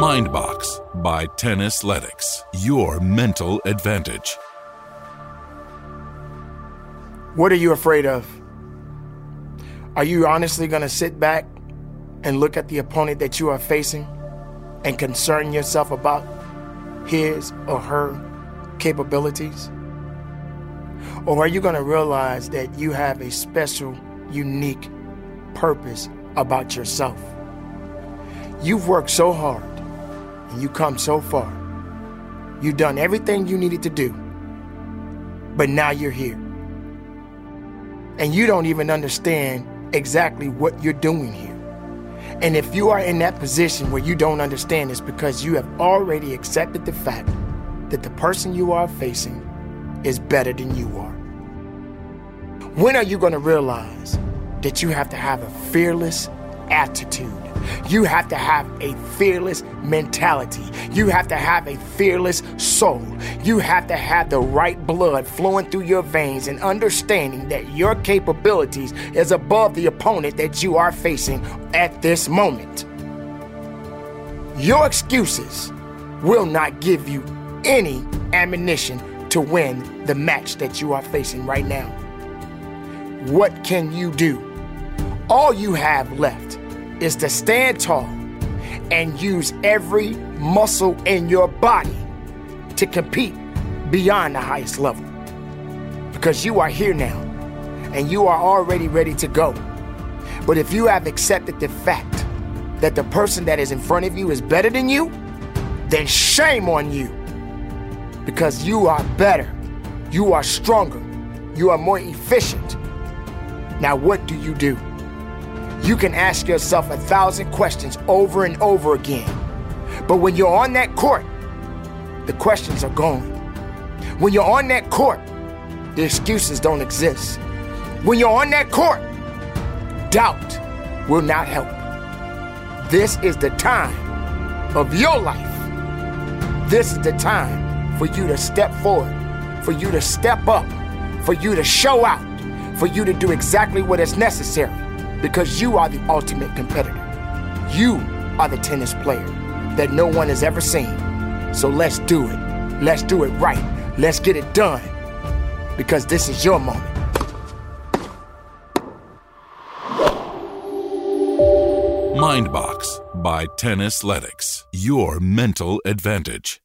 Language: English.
Mindbox by Tennis Tennisletics. Your mental advantage. What are you afraid of? Are you honestly going to sit back and look at the opponent that you are facing and concern yourself about his or her capabilities? Or are you going to realize that you have a special, unique purpose about yourself? You've worked so hard and you come so far. You've done everything you needed to do, but now you're here. And you don't even understand exactly what you're doing here. And if you are in that position where you don't understand, it's because you have already accepted the fact that the person you are facing is better than you are. When are you going to realize that you have to have a fearless attitude? You have to have a fearless mentality. You have to have a fearless soul. You have to have the right blood flowing through your veins and understanding that your capabilities is above the opponent that you are facing at this moment. Your excuses will not give you any ammunition to win the match that you are facing right now. What can you do? All you have left is to stand tall and use every muscle in your body to compete beyond the highest level. Because you are here now and you are already ready to go. But if you have accepted the fact that the person that is in front of you is better than you, then shame on you. Because you are better, you are stronger, you are more efficient. Now, what do you do? You can ask yourself a thousand questions over and over again. But when you're on that court, the questions are gone. When you're on that court, the excuses don't exist. When you're on that court, doubt will not help. This is the time of your life. This is the time for you to step forward, for you to step up, for you to show out, for you to do exactly what is necessary because you are the ultimate competitor. You are the tennis player that no one has ever seen. So let's do it. Let's do it right. Let's get it done because this is your moment. Mindbox by Tennisletics. Your mental advantage.